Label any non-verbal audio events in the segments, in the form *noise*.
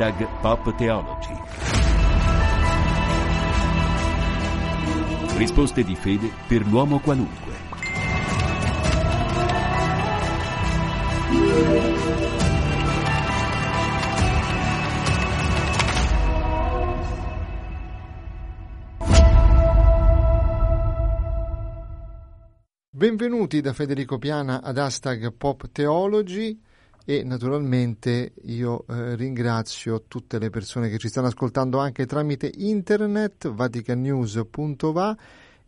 Hashtag Pop Theology. Risposte di fede per l'uomo qualunque. Benvenuti da Federico Piana ad Hashtag Pop Theology e naturalmente io eh, ringrazio tutte le persone che ci stanno ascoltando anche tramite internet vaticanews.va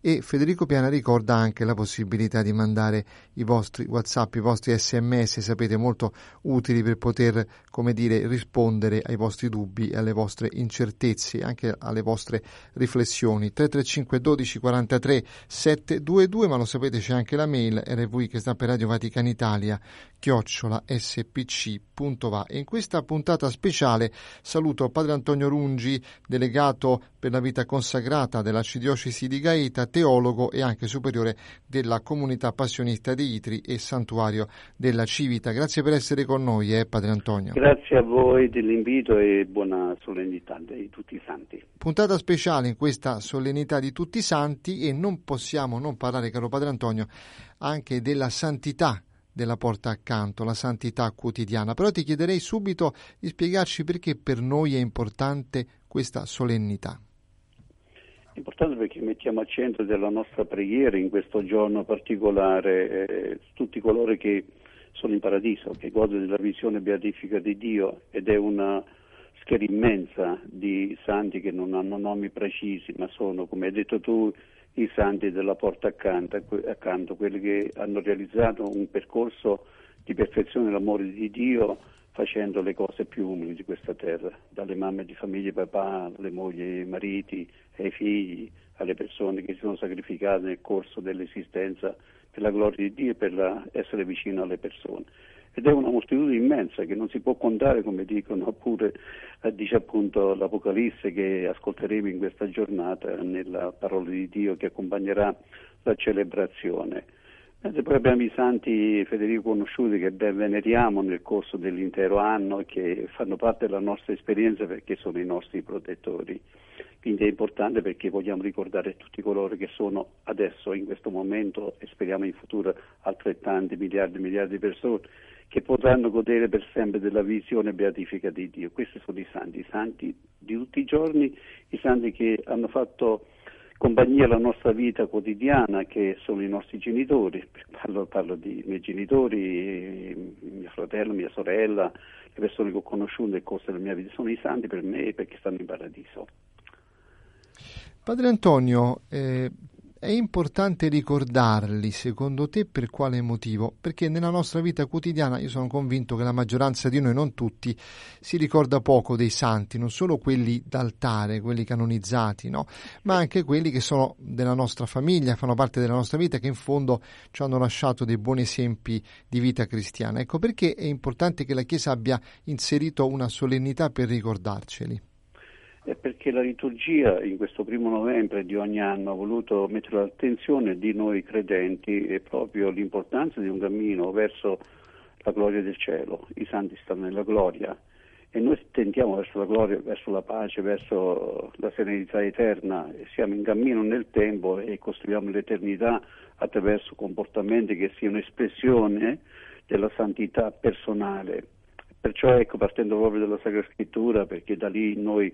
e Federico Piana ricorda anche la possibilità di mandare i vostri WhatsApp, i vostri SMS, sapete, molto utili per poter, come dire, rispondere ai vostri dubbi alle vostre incertezze, anche alle vostre riflessioni. 335 12 43 722, ma lo sapete c'è anche la mail rv che sta per Radio Vaticana Italia chiocciola spc.va e in questa puntata speciale saluto Padre Antonio Rungi, delegato per la vita consacrata dell'Arcidiocesi di Gaeta, teologo e anche superiore della comunità passionista di Itri e santuario della Civita. Grazie per essere con noi, eh, Padre Antonio. Grazie a voi dell'invito e buona solennità di tutti i santi. Puntata speciale in questa solennità di tutti i santi e non possiamo non parlare, caro Padre Antonio, anche della santità della porta accanto, la santità quotidiana. Però ti chiederei subito di spiegarci perché per noi è importante questa solennità. È importante perché mettiamo al centro della nostra preghiera in questo giorno particolare eh, tutti coloro che sono in paradiso, che godono della visione beatifica di Dio ed è una schiera immensa di santi che non hanno nomi precisi, ma sono, come hai detto tu, i santi della porta accanto, accanto, quelli che hanno realizzato un percorso di perfezione dell'amore di Dio facendo le cose più umili di questa terra, dalle mamme di famiglia papà, alle mogli ai mariti, ai figli, alle persone che si sono sacrificate nel corso dell'esistenza per la gloria di Dio e per la, essere vicino alle persone ed è una moltitudine immensa che non si può contare, come dicono pure, eh, dice appunto l'Apocalisse che ascolteremo in questa giornata nella parola di Dio che accompagnerà la celebrazione. Mentre poi abbiamo i santi Federico conosciuti che ben veneriamo nel corso dell'intero anno e che fanno parte della nostra esperienza perché sono i nostri protettori. Quindi è importante perché vogliamo ricordare tutti coloro che sono adesso, in questo momento e speriamo in futuro altrettanti miliardi e miliardi di persone che potranno godere per sempre della visione beatifica di Dio. Questi sono i santi, i santi di tutti i giorni, i santi che hanno fatto compagnia alla nostra vita quotidiana, che sono i nostri genitori, parlo, parlo di miei genitori, mio fratello, mia sorella, le persone che ho conosciuto nel corso della mia vita, sono i santi per me perché stanno in paradiso. Padre Antonio, eh, è importante ricordarli, secondo te, per quale motivo? Perché nella nostra vita quotidiana io sono convinto che la maggioranza di noi, non tutti, si ricorda poco dei santi, non solo quelli d'altare, quelli canonizzati, no? ma anche quelli che sono della nostra famiglia, fanno parte della nostra vita, che in fondo ci hanno lasciato dei buoni esempi di vita cristiana. Ecco perché è importante che la Chiesa abbia inserito una solennità per ricordarceli. È perché la liturgia in questo primo novembre di ogni anno ha voluto mettere l'attenzione di noi credenti e proprio l'importanza di un cammino verso la gloria del cielo. I santi stanno nella gloria e noi tentiamo verso la gloria, verso la pace, verso la serenità eterna, siamo in cammino nel tempo e costruiamo l'eternità attraverso comportamenti che siano espressione della santità personale. Perciò ecco, partendo proprio dalla Sacra Scrittura, perché da lì noi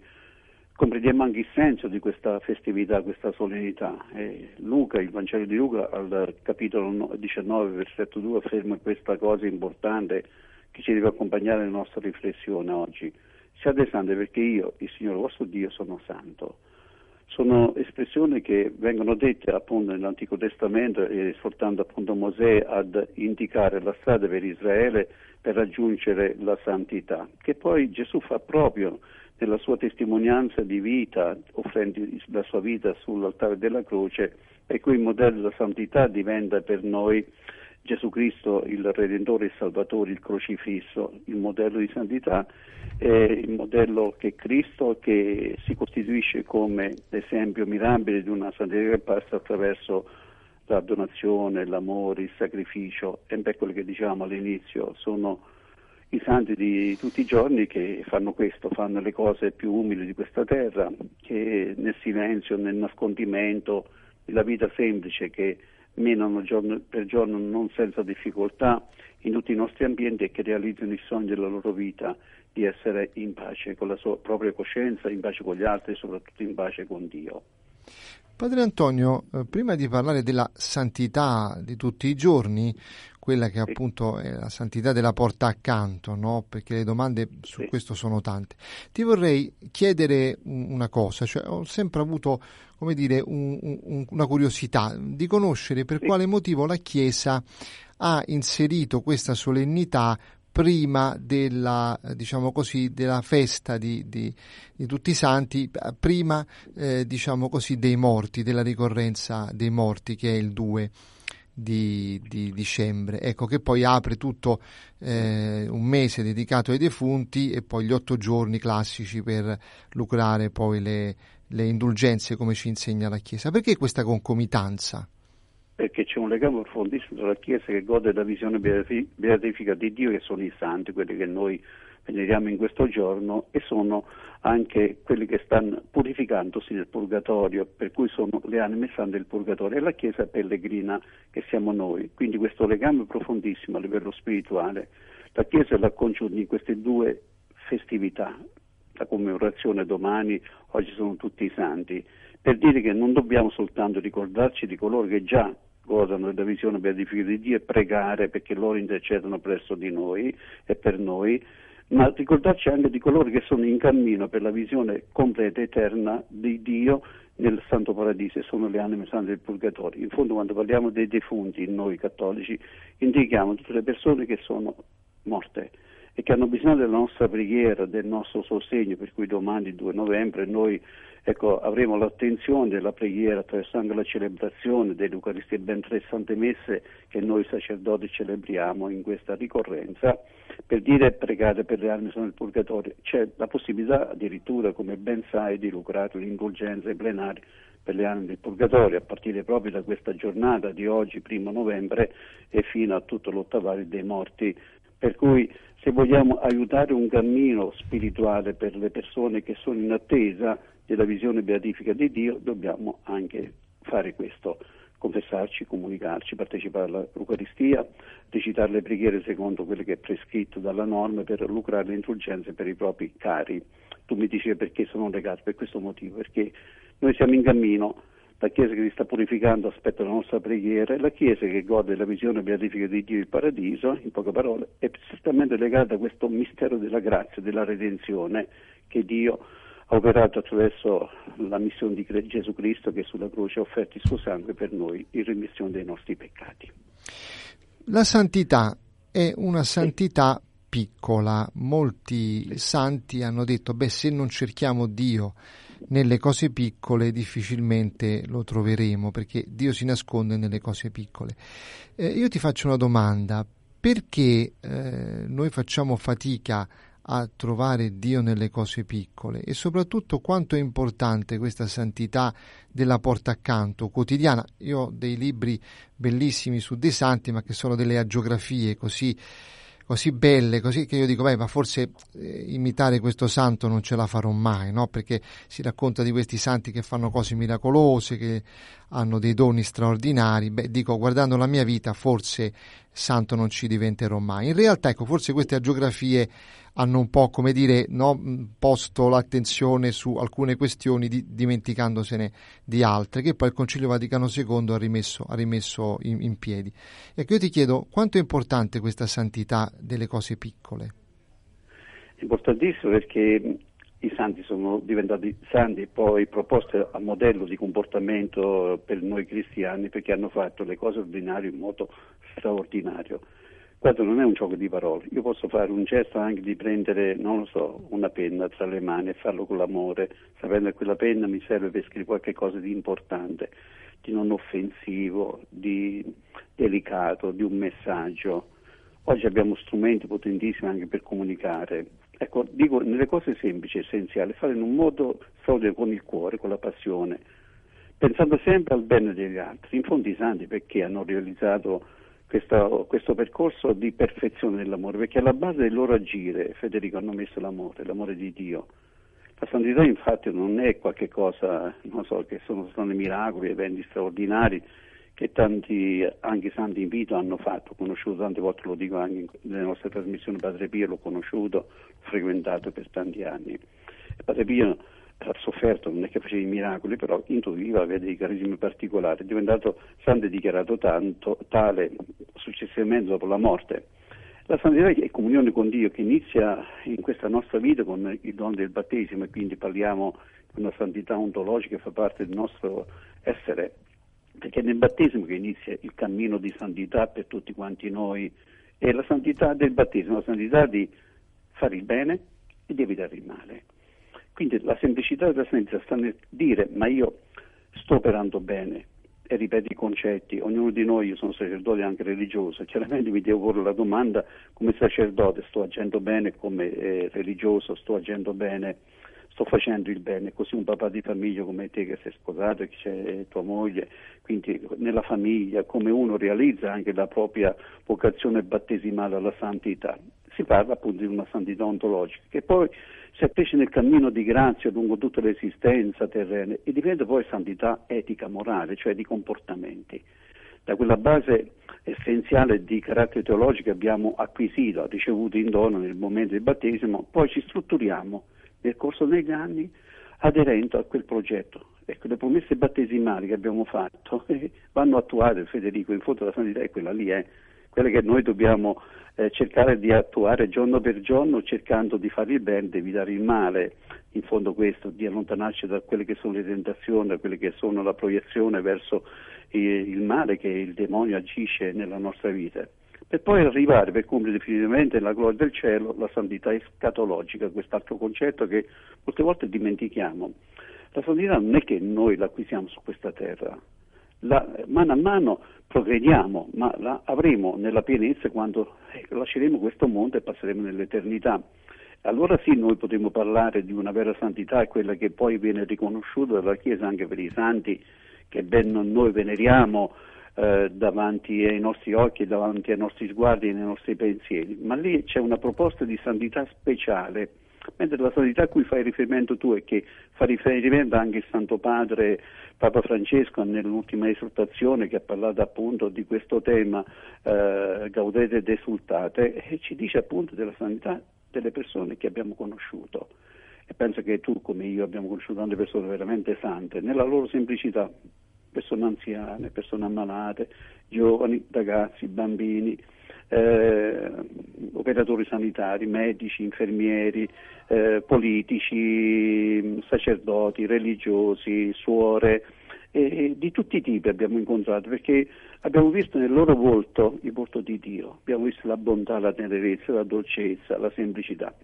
comprendiamo anche il senso di questa festività, questa solennità. E Luca, il Vangelo di Luca, al capitolo 19, versetto 2, afferma questa cosa importante che ci deve accompagnare nella nostra riflessione oggi. Siate santi perché io, il Signore vostro Dio, sono santo. Sono espressioni che vengono dette appunto nell'Antico Testamento esortando appunto Mosè ad indicare la strada per Israele per raggiungere la santità, che poi Gesù fa proprio nella sua testimonianza di vita, offrendo la sua vita sull'altare della croce, e cui il modello della santità diventa per noi Gesù Cristo, il Redentore e Salvatore, il crocifisso, il modello di santità, è il modello che Cristo che si costituisce come l'esempio mirabile di una santità che passa attraverso la donazione, l'amore, il sacrificio, e per quello che dicevamo all'inizio, sono i santi di tutti i giorni che fanno questo, fanno le cose più umili di questa terra, che nel silenzio, nel nascondimento, nella vita semplice che menano giorno per giorno non senza difficoltà in tutti i nostri ambienti e che realizzano il sogno della loro vita di essere in pace con la sua propria coscienza, in pace con gli altri e soprattutto in pace con Dio. Padre Antonio, eh, prima di parlare della santità di tutti i giorni, quella che appunto è la santità della porta accanto, no? perché le domande su sì. questo sono tante, ti vorrei chiedere una cosa, cioè ho sempre avuto come dire, un, un, una curiosità di conoscere per sì. quale motivo la Chiesa ha inserito questa solennità prima della, diciamo così, della festa di, di, di, tutti i santi, prima eh, diciamo così, dei morti, della ricorrenza dei morti che è il 2 di, di dicembre. Ecco che poi apre tutto eh, un mese dedicato ai defunti e poi gli otto giorni classici per lucrare poi le, le indulgenze come ci insegna la Chiesa. Perché questa concomitanza? Perché c'è un legame profondissimo tra la Chiesa che gode della visione beatifica di Dio, che sono i santi, quelli che noi veneriamo in questo giorno, e sono anche quelli che stanno purificandosi nel purgatorio, per cui sono le anime sante del purgatorio, e la Chiesa pellegrina che siamo noi. Quindi questo legame profondissimo a livello spirituale, la Chiesa l'ha congiunto in queste due festività, la commemorazione domani, oggi sono tutti i santi, per dire che non dobbiamo soltanto ricordarci di coloro che già godono della visione beatifica di Dio e pregare perché loro intercedono presso di noi e per noi, ma ricordarci anche di coloro che sono in cammino per la visione completa e eterna di Dio nel Santo Paradiso e sono le anime sante del Purgatorio. In fondo quando parliamo dei defunti, noi cattolici, indichiamo tutte le persone che sono morte e che hanno bisogno della nostra preghiera, del nostro sostegno, per cui domani 2 novembre noi ecco, avremo l'attenzione della preghiera attraverso anche la celebrazione dell'Eucaristia ben tre sante messe che noi sacerdoti celebriamo in questa ricorrenza per dire pregate per le anime sono nel purgatorio. C'è la possibilità addirittura, come ben sai, di lucrare l'indulgenza plenaria per le anime del purgatorio a partire proprio da questa giornata di oggi, primo novembre, e fino a tutto l'ottavario dei morti. Per cui se vogliamo aiutare un cammino spirituale per le persone che sono in attesa della visione beatifica di Dio, dobbiamo anche fare questo, confessarci, comunicarci, partecipare all'Eucaristia, recitare le preghiere secondo quello che è prescritto dalla norma per lucrare le indulgenze per i propri cari. Tu mi dicevi perché sono legato, per questo motivo, perché noi siamo in cammino la Chiesa che si sta purificando aspetta la nostra preghiera e la Chiesa che gode della visione beatifica di Dio il paradiso, in poche parole, è strettamente legata a questo mistero della grazia, della redenzione che Dio ha operato attraverso la missione di Gesù Cristo che sulla croce ha offerto il suo sangue per noi in remissione dei nostri peccati. La santità è una santità piccola. Molti santi hanno detto, beh, se non cerchiamo Dio nelle cose piccole difficilmente lo troveremo perché Dio si nasconde nelle cose piccole. Eh, io ti faccio una domanda, perché eh, noi facciamo fatica a trovare Dio nelle cose piccole e soprattutto quanto è importante questa santità della porta accanto quotidiana. Io ho dei libri bellissimi su dei santi ma che sono delle agiografie così così belle, così che io dico, beh, ma forse eh, imitare questo santo non ce la farò mai, no? Perché si racconta di questi santi che fanno cose miracolose, che hanno dei doni straordinari. Beh, dico, guardando la mia vita, forse santo non ci diventerò mai. In realtà, ecco, forse queste agiografie hanno un po', come dire, no, posto l'attenzione su alcune questioni di, dimenticandosene di altre, che poi il Concilio Vaticano II ha rimesso, ha rimesso in, in, piedi. Ecco, io ti chiedo, quanto è importante questa santità delle cose piccole? Importantissimo perché i santi sono diventati santi e poi proposti a modello di comportamento per noi cristiani perché hanno fatto le cose ordinarie in modo straordinario. Guarda, non è un gioco di parole. Io posso fare un gesto anche di prendere, non lo so, una penna tra le mani e farlo con l'amore, sapendo che quella penna mi serve per scrivere qualche cosa di importante, di non offensivo, di delicato, di un messaggio. Oggi abbiamo strumenti potentissimi anche per comunicare. Ecco, dico, nelle cose semplici, essenziali, fare in un modo straordinario con il cuore, con la passione, pensando sempre al bene degli altri. In fondo i santi perché hanno realizzato questo, questo, percorso di perfezione dell'amore, perché alla base del loro agire, Federico, hanno messo l'amore, l'amore di Dio. La santità infatti non è qualcosa, non so, che sono stati miracoli, eventi straordinari che tanti, anche santi in vita hanno fatto, conosciuto tante volte, lo dico anche nelle nostre trasmissioni, Padre Pio l'ho conosciuto, frequentato per tanti anni. Padre Pio ha sofferto, non è che faceva i miracoli, però intuiva, aveva dei carismi particolari, è diventato santo e dichiarato tanto, tale successivamente dopo la morte. La santità è comunione con Dio che inizia in questa nostra vita con il dono del battesimo e quindi parliamo di una santità ontologica che fa parte del nostro essere, perché è nel battesimo che inizia il cammino di santità per tutti quanti noi, è la santità del battesimo, la santità di fare il bene e di evitare il male. Quindi la semplicità della santità sta nel dire ma io sto operando bene e ripeto i concetti, ognuno di noi, io sono sacerdote anche religioso, chiaramente mi devo porre la domanda come sacerdote sto agendo bene, come eh, religioso sto agendo bene, sto facendo il bene, così un papà di famiglia come te che sei sposato, che c'è tua moglie, quindi nella famiglia, come uno realizza anche la propria vocazione battesimale alla santità. Si parla appunto di una santità ontologica che poi si appesce nel cammino di grazia lungo tutta l'esistenza terrena e diventa poi santità etica, morale, cioè di comportamenti. Da quella base essenziale di carattere teologico che abbiamo acquisito, ricevuto in dono nel momento del battesimo, poi ci strutturiamo nel corso degli anni aderendo a quel progetto. Ecco, le promesse battesimali che abbiamo fatto *laughs* eh, vanno attuate, Federico, in fondo la santità è quella lì, eh, quelle che noi dobbiamo eh, cercare di attuare giorno per giorno cercando di fare il bene, di evitare il male, in fondo questo, di allontanarci da quelle che sono le tentazioni, da quelle che sono la proiezione verso il male che il demonio agisce nella nostra vita per poi arrivare per compiere definitivamente nella gloria del cielo la santità escatologica, quest'altro concetto che molte volte dimentichiamo. La santità non è che noi l'acquisiamo su questa terra, la, mano a mano progrediamo, ma la avremo nella pienezza quando eh, lasceremo questo mondo e passeremo nell'eternità. Allora sì, noi potremo parlare di una vera santità, quella che poi viene riconosciuta dalla Chiesa anche per i santi che ben noi veneriamo eh, davanti ai nostri occhi, davanti ai nostri sguardi ai nostri pensieri. Ma lì c'è una proposta di santità speciale mentre la santità a cui fai riferimento tu e che fa riferimento anche il Santo Padre Papa Francesco nell'ultima esortazione che ha parlato appunto di questo tema eh, gaudete ed esultate e ci dice appunto della santità delle persone che abbiamo conosciuto e penso che tu come io abbiamo conosciuto tante persone veramente sante nella loro semplicità persone anziane, persone ammalate, giovani, ragazzi, bambini eh, operatori sanitari, medici, infermieri, eh, politici, sacerdoti, religiosi, suore, eh, di tutti i tipi abbiamo incontrato perché abbiamo visto nel loro volto il volto di Dio, abbiamo visto la bontà, la tenerezza, la dolcezza, la semplicità.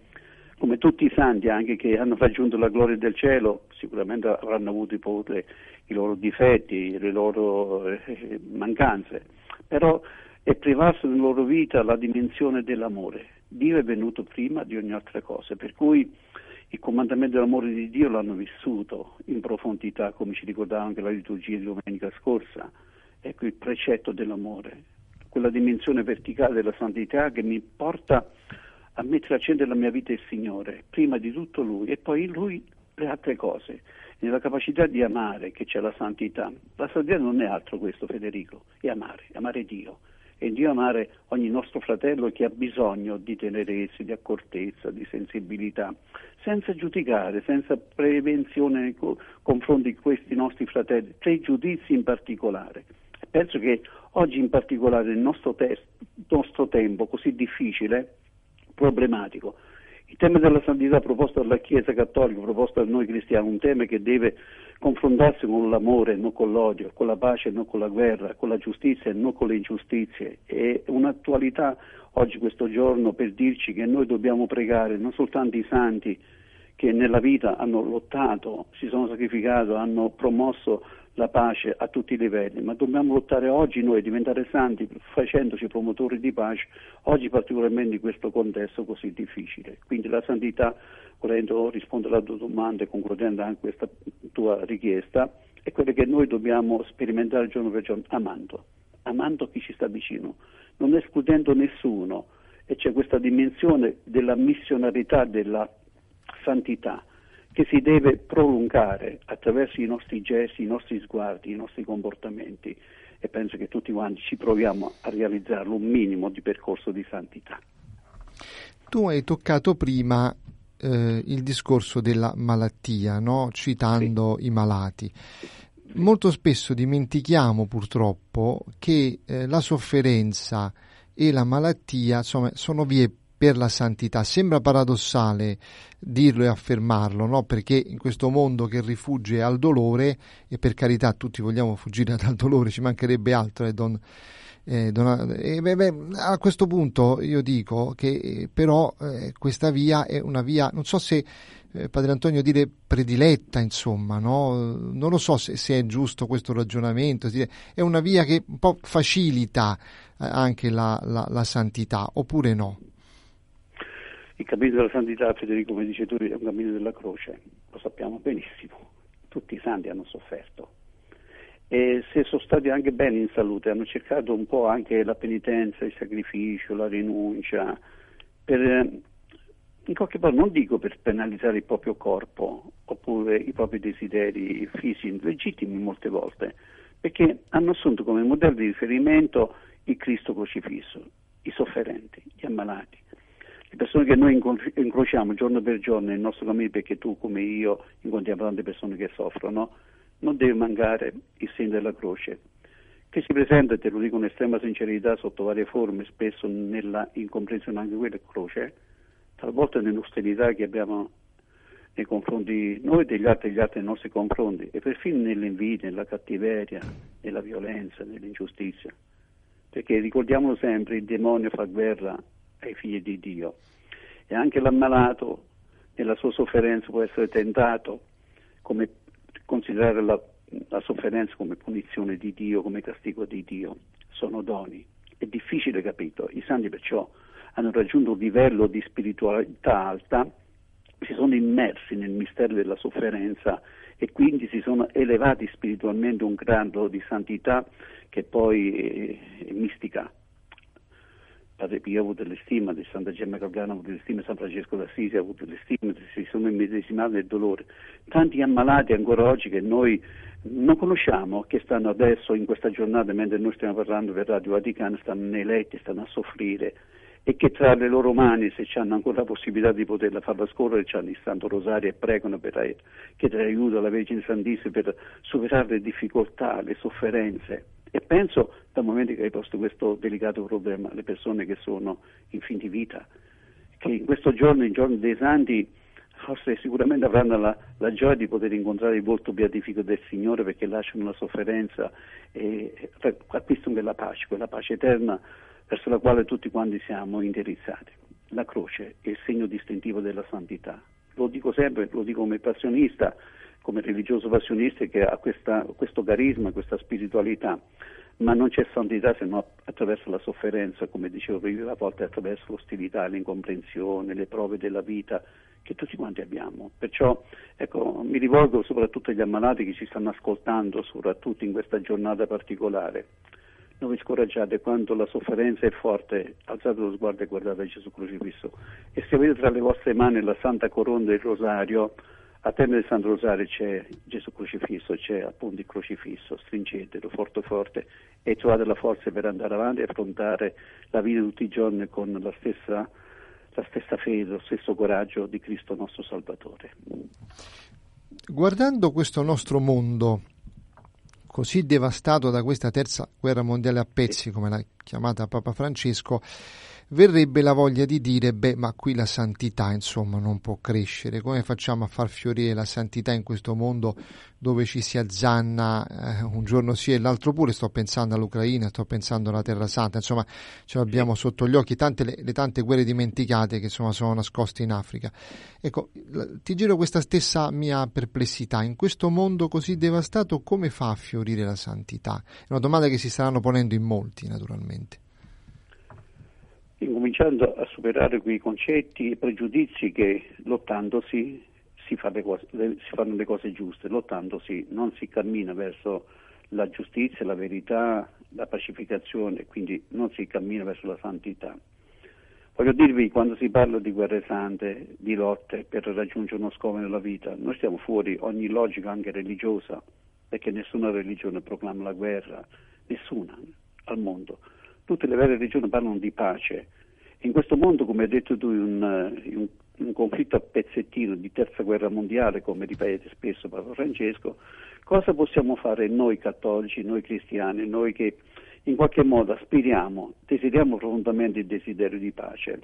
Come tutti i santi anche che hanno raggiunto la gloria del cielo, sicuramente avranno avuto i, i loro difetti, le loro eh, mancanze, però e privarsi nella loro vita la dimensione dell'amore. Dio è venuto prima di ogni altra cosa, per cui il comandamento dell'amore di Dio l'hanno vissuto in profondità, come ci ricordava anche la liturgia di domenica scorsa. Ecco il precetto dell'amore, quella dimensione verticale della santità che mi porta a mettere al centro della mia vita il Signore, prima di tutto Lui e poi in Lui le altre cose, nella capacità di amare che c'è la santità. La santità non è altro questo, Federico, è amare, amare Dio e Dio amare ogni nostro fratello che ha bisogno di tenerezza, di accortezza, di sensibilità, senza giudicare, senza prevenzione nei confronti di questi nostri fratelli, pregiudizi in particolare. Penso che oggi in particolare nel nostro, te- nostro tempo così difficile, problematico, il tema della santità proposto dalla Chiesa Cattolica, proposto da noi cristiani, un tema che deve confrontarsi con l'amore, non con l'odio, con la pace, non con la guerra, con la giustizia e non con le ingiustizie. È un'attualità oggi, questo giorno, per dirci che noi dobbiamo pregare non soltanto i santi che nella vita hanno lottato, si sono sacrificati, hanno promosso la pace a tutti i livelli, ma dobbiamo lottare oggi noi, diventare santi facendoci promotori di pace, oggi particolarmente in questo contesto così difficile. Quindi la santità, volendo rispondere alla tua domanda e concludendo anche questa tua richiesta, è quella che noi dobbiamo sperimentare giorno per giorno amando, amando chi ci sta vicino, non escludendo nessuno. E c'è questa dimensione della missionarità, della santità, che si deve prolungare attraverso i nostri gesti, i nostri sguardi, i nostri comportamenti e penso che tutti quanti ci proviamo a realizzarlo un minimo di percorso di santità. Tu hai toccato prima eh, il discorso della malattia, no? citando sì. i malati. Molto spesso dimentichiamo purtroppo che eh, la sofferenza e la malattia insomma, sono vie per la santità. Sembra paradossale dirlo e affermarlo, no? perché in questo mondo che rifugge al dolore, e per carità tutti vogliamo fuggire *laughs* dal dolore, ci mancherebbe altro, eh, don, eh, don, eh, beh, beh, a questo punto io dico che eh, però eh, questa via è una via, non so se eh, Padre Antonio dire prediletta, insomma, no? non lo so se, se, è giusto questo ragionamento, è una via che un po' facilita anche la, la, la santità, oppure no? Il cammino della santità, Federico, come dice tu, è un cammino della croce, lo sappiamo benissimo, tutti i santi hanno sofferto. E se sono stati anche bene in salute, hanno cercato un po' anche la penitenza, il sacrificio, la rinuncia, per in qualche modo non dico per penalizzare il proprio corpo oppure i propri desideri fisici legittimi molte volte, perché hanno assunto come modello di riferimento il Cristo crocifisso, i sofferenti, gli ammalati, le persone che noi incrociamo giorno per giorno nel nostro cammino, perché tu come io incontriamo tante persone che soffrono, non deve mancare il segno della croce, che si presenta, te lo dico con estrema sincerità, sotto varie forme, spesso nella incomprensione anche quella croce, talvolta nell'ostilità che abbiamo nei confronti noi degli altri e degli altri nei nostri confronti e perfino nell'invidia, nella cattiveria, nella violenza, nell'ingiustizia. Perché ricordiamolo sempre, il demonio fa guerra ai figli di Dio e anche l'ammalato nella sua sofferenza può essere tentato come considerare la, la sofferenza come punizione di Dio, come castigo di Dio. Sono doni. È difficile capito. I santi perciò hanno raggiunto un livello di spiritualità alta, si sono immersi nel mistero della sofferenza e quindi si sono elevati spiritualmente un grado di santità che poi è mistica. Padre Pio ha avuto l'estima di Santa Gemma Calgano, ha avuto l'estima San Francesco d'Assisi, ha avuto l'estima, si sono immedesimati nel dolore. Tanti ammalati ancora oggi che noi non conosciamo, che stanno adesso in questa giornata, mentre noi stiamo parlando per Radio Vaticano, stanno nei letti, stanno a soffrire e che tra le loro mani, se hanno ancora la possibilità di poterla farla scorrere, hanno il Santo Rosario e pregano per chiedere aiuto alla Vergine Santissima per superare le difficoltà, le sofferenze. E penso, dal momento che hai posto questo delicato problema, alle persone che sono in fin di vita, che in questo giorno, in giorno dei santi, forse sicuramente avranno la, la, gioia di poter incontrare il volto beatifico del Signore perché lasciano la sofferenza e acquistano quella pace, quella pace eterna verso la quale tutti quanti siamo indirizzati. La croce è il segno distintivo della santità. Lo dico sempre, lo dico come passionista, come religioso passionista che ha questa, questo carisma, questa spiritualità, ma non c'è santità se non attraverso la sofferenza, come dicevo prima, a volte attraverso l'ostilità, l'incomprensione, le prove della vita che tutti quanti abbiamo. Perciò ecco, mi rivolgo soprattutto agli ammalati che ci stanno ascoltando, soprattutto in questa giornata particolare non vi scoraggiate, quando la sofferenza è forte, alzate lo sguardo e guardate Gesù crocifisso. E se avete tra le vostre mani la Santa Corona del Rosario, a termine del Santo Rosario c'è Gesù crocifisso, c'è appunto il crocifisso, stringetelo forte forte e trovate la forza per andare avanti e affrontare la vita tutti i giorni con la stessa, la stessa fede, lo stesso coraggio di Cristo nostro Salvatore. Guardando questo nostro mondo, così devastato da questa terza guerra mondiale a pezzi, come l'ha chiamata Papa Francesco, verrebbe la voglia di dire, beh, ma qui la santità, insomma, non può crescere. Come facciamo a far fiorire la santità in questo mondo dove ci si azzanna eh, un giorno sì e l'altro pure? Sto pensando all'Ucraina, sto pensando alla Terra Santa, insomma, ce l'abbiamo sotto gli occhi, tante, le, le tante guerre dimenticate che insomma sono nascoste in Africa. Ecco, ti giro questa stessa mia perplessità. In questo mondo così devastato, come fa a fiorire la santità? È una domanda che si staranno ponendo in molti, naturalmente incominciando a superare quei concetti e pregiudizi che lottandosi si, fa cose, si, fanno le cose giuste, lottandosi non si cammina verso la giustizia, la verità, la pacificazione, quindi non si cammina verso la santità. Voglio dirvi, quando si parla di guerre sante, di lotte per raggiungere uno scopo nella vita, noi stiamo fuori ogni logica anche religiosa, perché nessuna religione proclama la guerra, nessuna al mondo. Tutte le vere religioni parlano di pace. In questo mondo, come hai detto tu, un, un, un conflitto a pezzettino di terza guerra mondiale, come ripete spesso Papa Francesco, cosa possiamo fare noi cattolici, noi cristiani, noi che in qualche modo aspiriamo, desideriamo profondamente il desiderio di pace,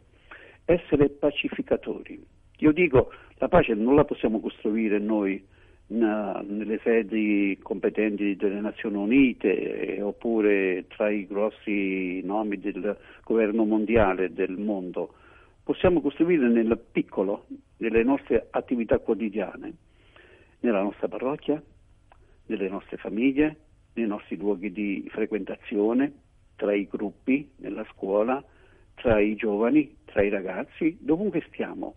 essere pacificatori. Io dico, la pace non la possiamo costruire noi nelle sedi competenti delle Nazioni Unite eh, oppure tra i grossi nomi del governo mondiale del mondo. Possiamo costruire nel piccolo, nelle nostre attività quotidiane, nella nostra parrocchia, nelle nostre famiglie, nei nostri luoghi di frequentazione, tra i gruppi, nella scuola, tra i giovani, tra i ragazzi, dovunque stiamo.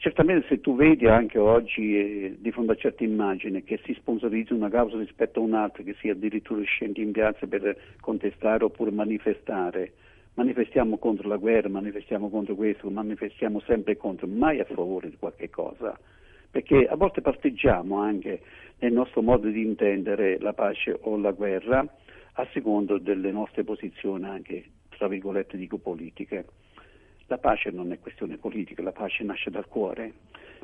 Certamente se tu vedi anche oggi eh, di fronte a certe immagini che si sponsorizza una causa rispetto a un'altra, che sia addirittura scenti in piazza per contestare oppure manifestare, manifestiamo contro la guerra, manifestiamo contro questo, manifestiamo sempre contro, mai a favore di qualche cosa, perché a volte parteggiamo anche nel nostro modo di intendere la pace o la guerra a secondo delle nostre posizioni anche, tra virgolette, dico politiche. La pace non è questione politica, la pace nasce dal cuore.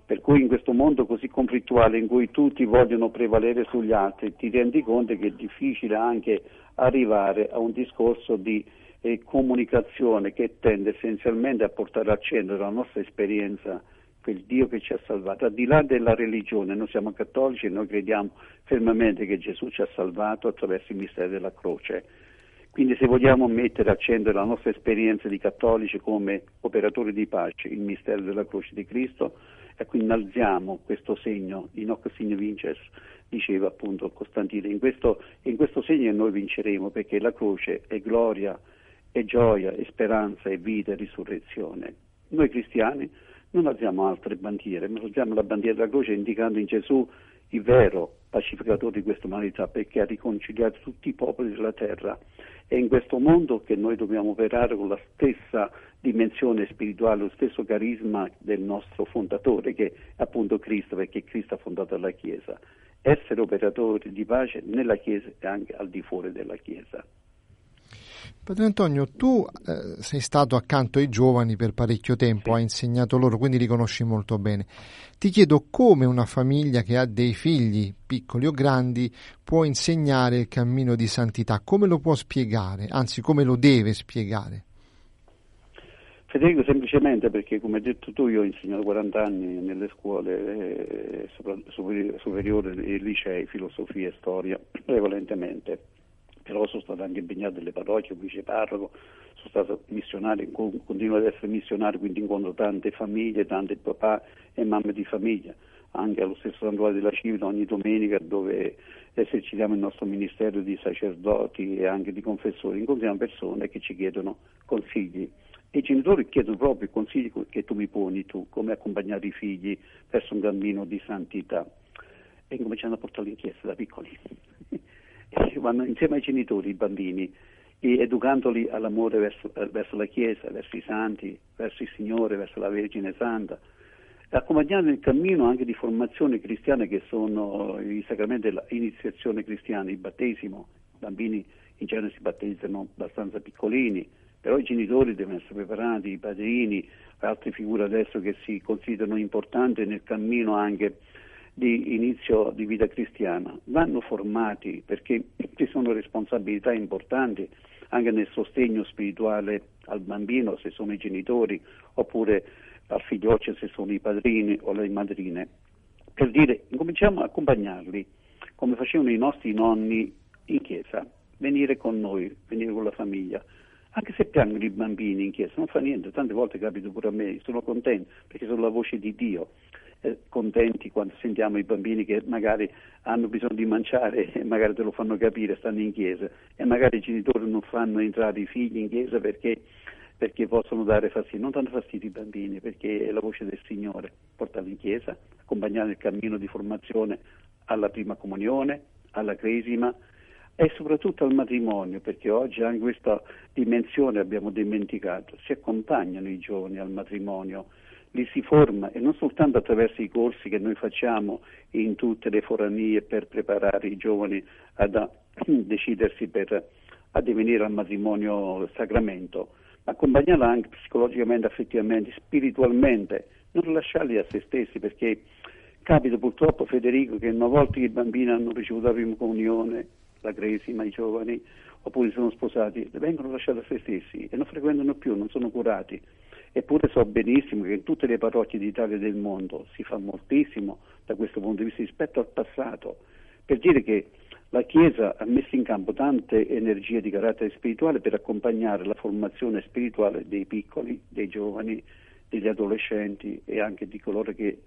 Per cui in questo mondo così conflittuale in cui tutti vogliono prevalere sugli altri, ti rendi conto che è difficile anche arrivare a un discorso di eh, comunicazione che tende essenzialmente a portare al centro la nostra esperienza quel Dio che ci ha salvato, al di là della religione, noi siamo cattolici e noi crediamo fermamente che Gesù ci ha salvato attraverso il mistero della croce. Quindi se vogliamo mettere al centro la nostra esperienza di cattolici come operatori di pace, il mistero della croce di Cristo, ecco innalziamo questo segno, in hoc signe vinces, diceva appunto Costantino, in questo, in questo segno noi vinceremo perché la croce è gloria, è gioia, è speranza, è vita, è risurrezione. Noi cristiani non alziamo altre bandiere, ma alziamo la bandiera della croce indicando in Gesù il vero pacificatore di questa umanità perché ha riconciliato tutti i popoli della terra. È in questo mondo che noi dobbiamo operare con la stessa dimensione spirituale, lo stesso carisma del nostro fondatore che è appunto Cristo, perché Cristo ha fondato la Chiesa. Essere operatori di pace nella Chiesa e anche al di fuori della Chiesa. Padre Antonio, tu eh, sei stato accanto ai giovani per parecchio tempo, hai insegnato loro, quindi li conosci molto bene. Ti chiedo come una famiglia che ha dei figli, piccoli o grandi, può insegnare il cammino di santità, come lo può spiegare, anzi come lo deve spiegare? Federico, semplicemente perché, come hai detto tu, io ho insegnato 40 anni nelle scuole eh, superiori e licei, filosofia e storia, prevalentemente però sono stato anche impegnato nelle parrocchie, vice parroco, sono stato missionario, continuo ad essere missionario, quindi incontro tante famiglie, tante papà e mamme di famiglia, anche allo stesso santuario della Civita ogni domenica dove esercitiamo il nostro ministero di sacerdoti e anche di confessori, incontriamo persone che ci chiedono consigli. E i genitori chiedono proprio i consigli che tu mi poni tu, come accompagnare i figli verso un cammino di santità. E cominciano a portarli in chiesa da piccoli vanno insieme ai genitori i bambini, educandoli all'amore verso, eh, verso, la Chiesa, verso i santi, verso il Signore, verso la Vergine Santa, accompagnando il cammino anche di formazione cristiana che sono i sacramenti dell'iniziazione cristiana, il battesimo, i bambini in genere si battezzano abbastanza piccolini, però i genitori devono essere preparati, i padrini, altre figure adesso che si considerano importanti nel cammino anche di inizio di vita cristiana vanno formati perché *clears throat* ci sono responsabilità importanti anche nel sostegno spirituale al bambino se sono i genitori oppure al figlioccio se sono i padrini o le madrine. Per dire, cominciamo a accompagnarli come facevano i nostri nonni in chiesa, venire con noi, venire con la famiglia. Anche se piangono i bambini in chiesa, non fa niente, tante volte capita pure a me, sono contento perché sono la voce di Dio eh, contenti quando sentiamo i bambini che magari hanno bisogno di mangiare *laughs* e magari te lo fanno capire, stanno in chiesa. E magari i genitori non fanno entrare i figli in chiesa perché, perché possono dare fastidio. Non danno fastidio i bambini perché è la voce del Signore, portarli in chiesa, accompagnare il cammino di formazione alla prima comunione, alla cresima, e soprattutto al matrimonio, perché oggi anche questa dimensione abbiamo dimenticato, si accompagnano i giovani al matrimonio, li si forma e non soltanto attraverso i corsi che noi facciamo in tutte le foranie per preparare i giovani ad a, decidersi per addivenire al matrimonio sacramento, ma accompagnarla anche psicologicamente, affettivamente, spiritualmente, non lasciarli a se stessi perché capita purtroppo Federico che una volta che i bambini hanno ricevuto la prima comunione la cresima, i giovani, oppure sono sposati, vengono lasciati a se stessi e non frequentano più, non sono curati. Eppure so benissimo che in tutte le parrocchie d'Italia e del mondo si fa moltissimo da questo punto di vista rispetto al passato, per dire che la Chiesa ha messo in campo tante energie di carattere spirituale per accompagnare la formazione spirituale dei piccoli, dei giovani, degli adolescenti e anche di coloro che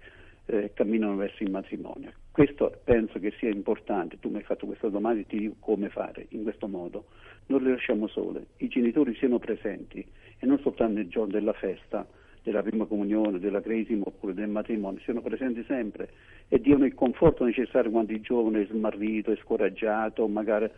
eh, camminano verso il matrimonio. Questo penso che sia importante, tu mi hai fatto questa domanda e ti dico come fare in questo modo. Non le lasciamo sole, i genitori siano presenti e non soltanto nel giorno della festa, della prima comunione, della cresima oppure del matrimonio, siano presenti sempre e diano il conforto necessario quando il giovane è smarrito, è scoraggiato, magari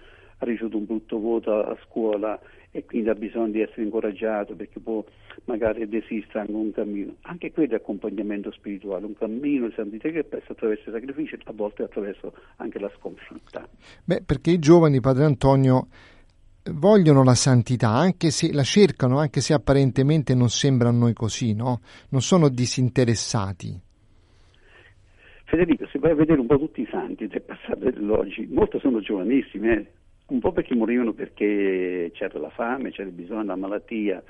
ha ricevuto un brutto voto a scuola e quindi ha bisogno di essere incoraggiato perché può magari desistere anche un cammino. Anche quello è accompagnamento spirituale, un cammino di santità che passa attraverso i sacrifici e a volte attraverso anche la sconfitta. Beh, perché i giovani, Padre Antonio, vogliono la santità, anche se la cercano, anche se apparentemente non sembra a noi così, no? Non sono disinteressati. Federico, se vai a vedere un po' tutti i santi del passato e dell'oggi, molti sono giovanissimi, eh? Un po' perché morivano perché c'era la fame, c'era il bisogno, la malattia,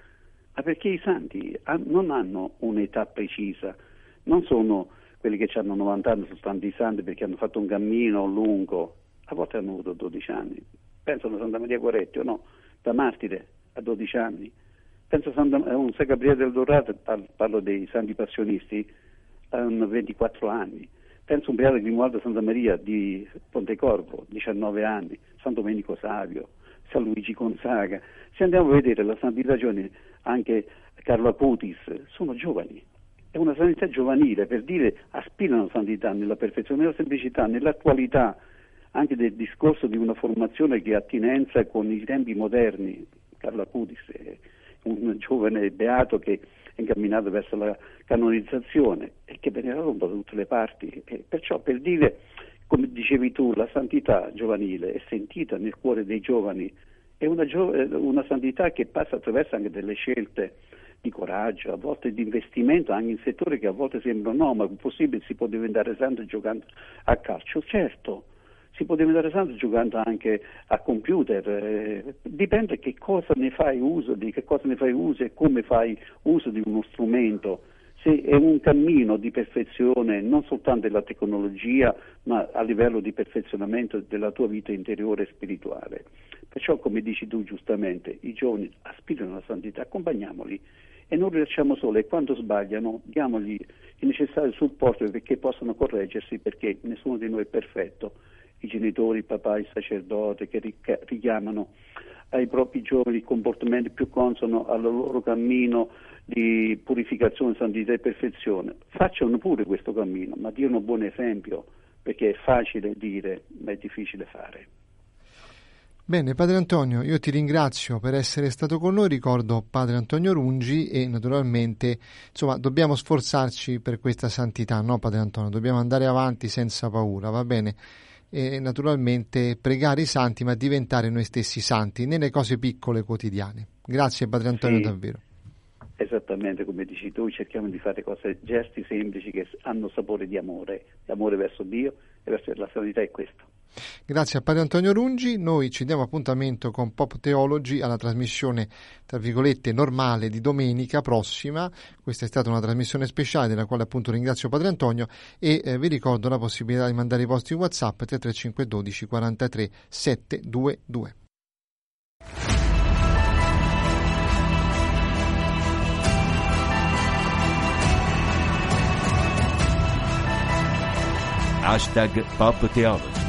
ma perché i santi non hanno un'età precisa, non sono quelli che hanno 90 anni, sono tanti santi perché hanno fatto un cammino lungo, a volte hanno avuto 12 anni, penso a Santa Maria Guaretti o no, da martire a 12 anni, penso a, a un San Gabriele del Dorato, parlo dei santi passionisti, hanno 24 anni, penso a un Beato Grimoaldo Santa Maria di Pontecorvo, 19 anni, San Domenico Savio, San Luigi Gonzaga. Se andiamo a vedere la santità giovane, anche Carlo Acutis, sono giovani. È una santità giovanile, per dire aspirano alla santità nella perfezione, nella semplicità, nell'attualità anche del discorso di una formazione che ha attinenza con i tempi moderni. Carlo Acutis è un giovane beato che è incamminato verso la canonizzazione e che è venerato un po' da tutte le parti. E perciò per dire come dicevi tu, la santità giovanile è sentita nel cuore dei giovani, è una, gio- una santità che passa attraverso anche delle scelte di coraggio, a volte di investimento anche in settori che a volte sembrano no, ma è possibile si può diventare santo giocando a calcio, certo, si può diventare santo giocando anche a computer, eh, dipende che cosa ne fai uso, di che cosa ne fai uso e come fai uso di uno strumento se è un cammino di perfezione non soltanto della tecnologia, ma a livello di perfezionamento della tua vita interiore e spirituale. Perciò, come dici tu giustamente, i giovani aspirano alla santità, accompagniamoli e non li lasciamo soli e quando sbagliano diamogli il necessario supporto perché possano correggersi perché nessuno di noi è perfetto. I genitori, il papà, il sacerdote che richiamano ai propri giovani comportamenti più consono al loro cammino di purificazione, santità e perfezione, facciano pure questo cammino, ma diano un buon esempio, perché è facile dire, ma è difficile fare. Bene, Padre Antonio, io ti ringrazio per essere stato con noi, ricordo Padre Antonio Rungi e naturalmente, insomma, dobbiamo sforzarci per questa santità, no Padre Antonio? Dobbiamo andare avanti senza paura, va bene? E naturalmente pregare i santi, ma diventare noi stessi santi nelle cose piccole quotidiane. Grazie Padre Antonio sì. davvero esattamente come dici tu, cerchiamo di fare cose, gesti semplici che hanno sapore di amore, di amore verso Dio e verso la sanità è questo. Grazie a Padre Antonio Rungi, noi ci diamo appuntamento con Pop Theology alla trasmissione tra virgolette normale di domenica prossima, questa è stata una trasmissione speciale della quale appunto ringrazio Padre Antonio e eh, vi ricordo la possibilità di mandare i vostri Whatsapp 335 12 43 722. Hashtag Pop Theology.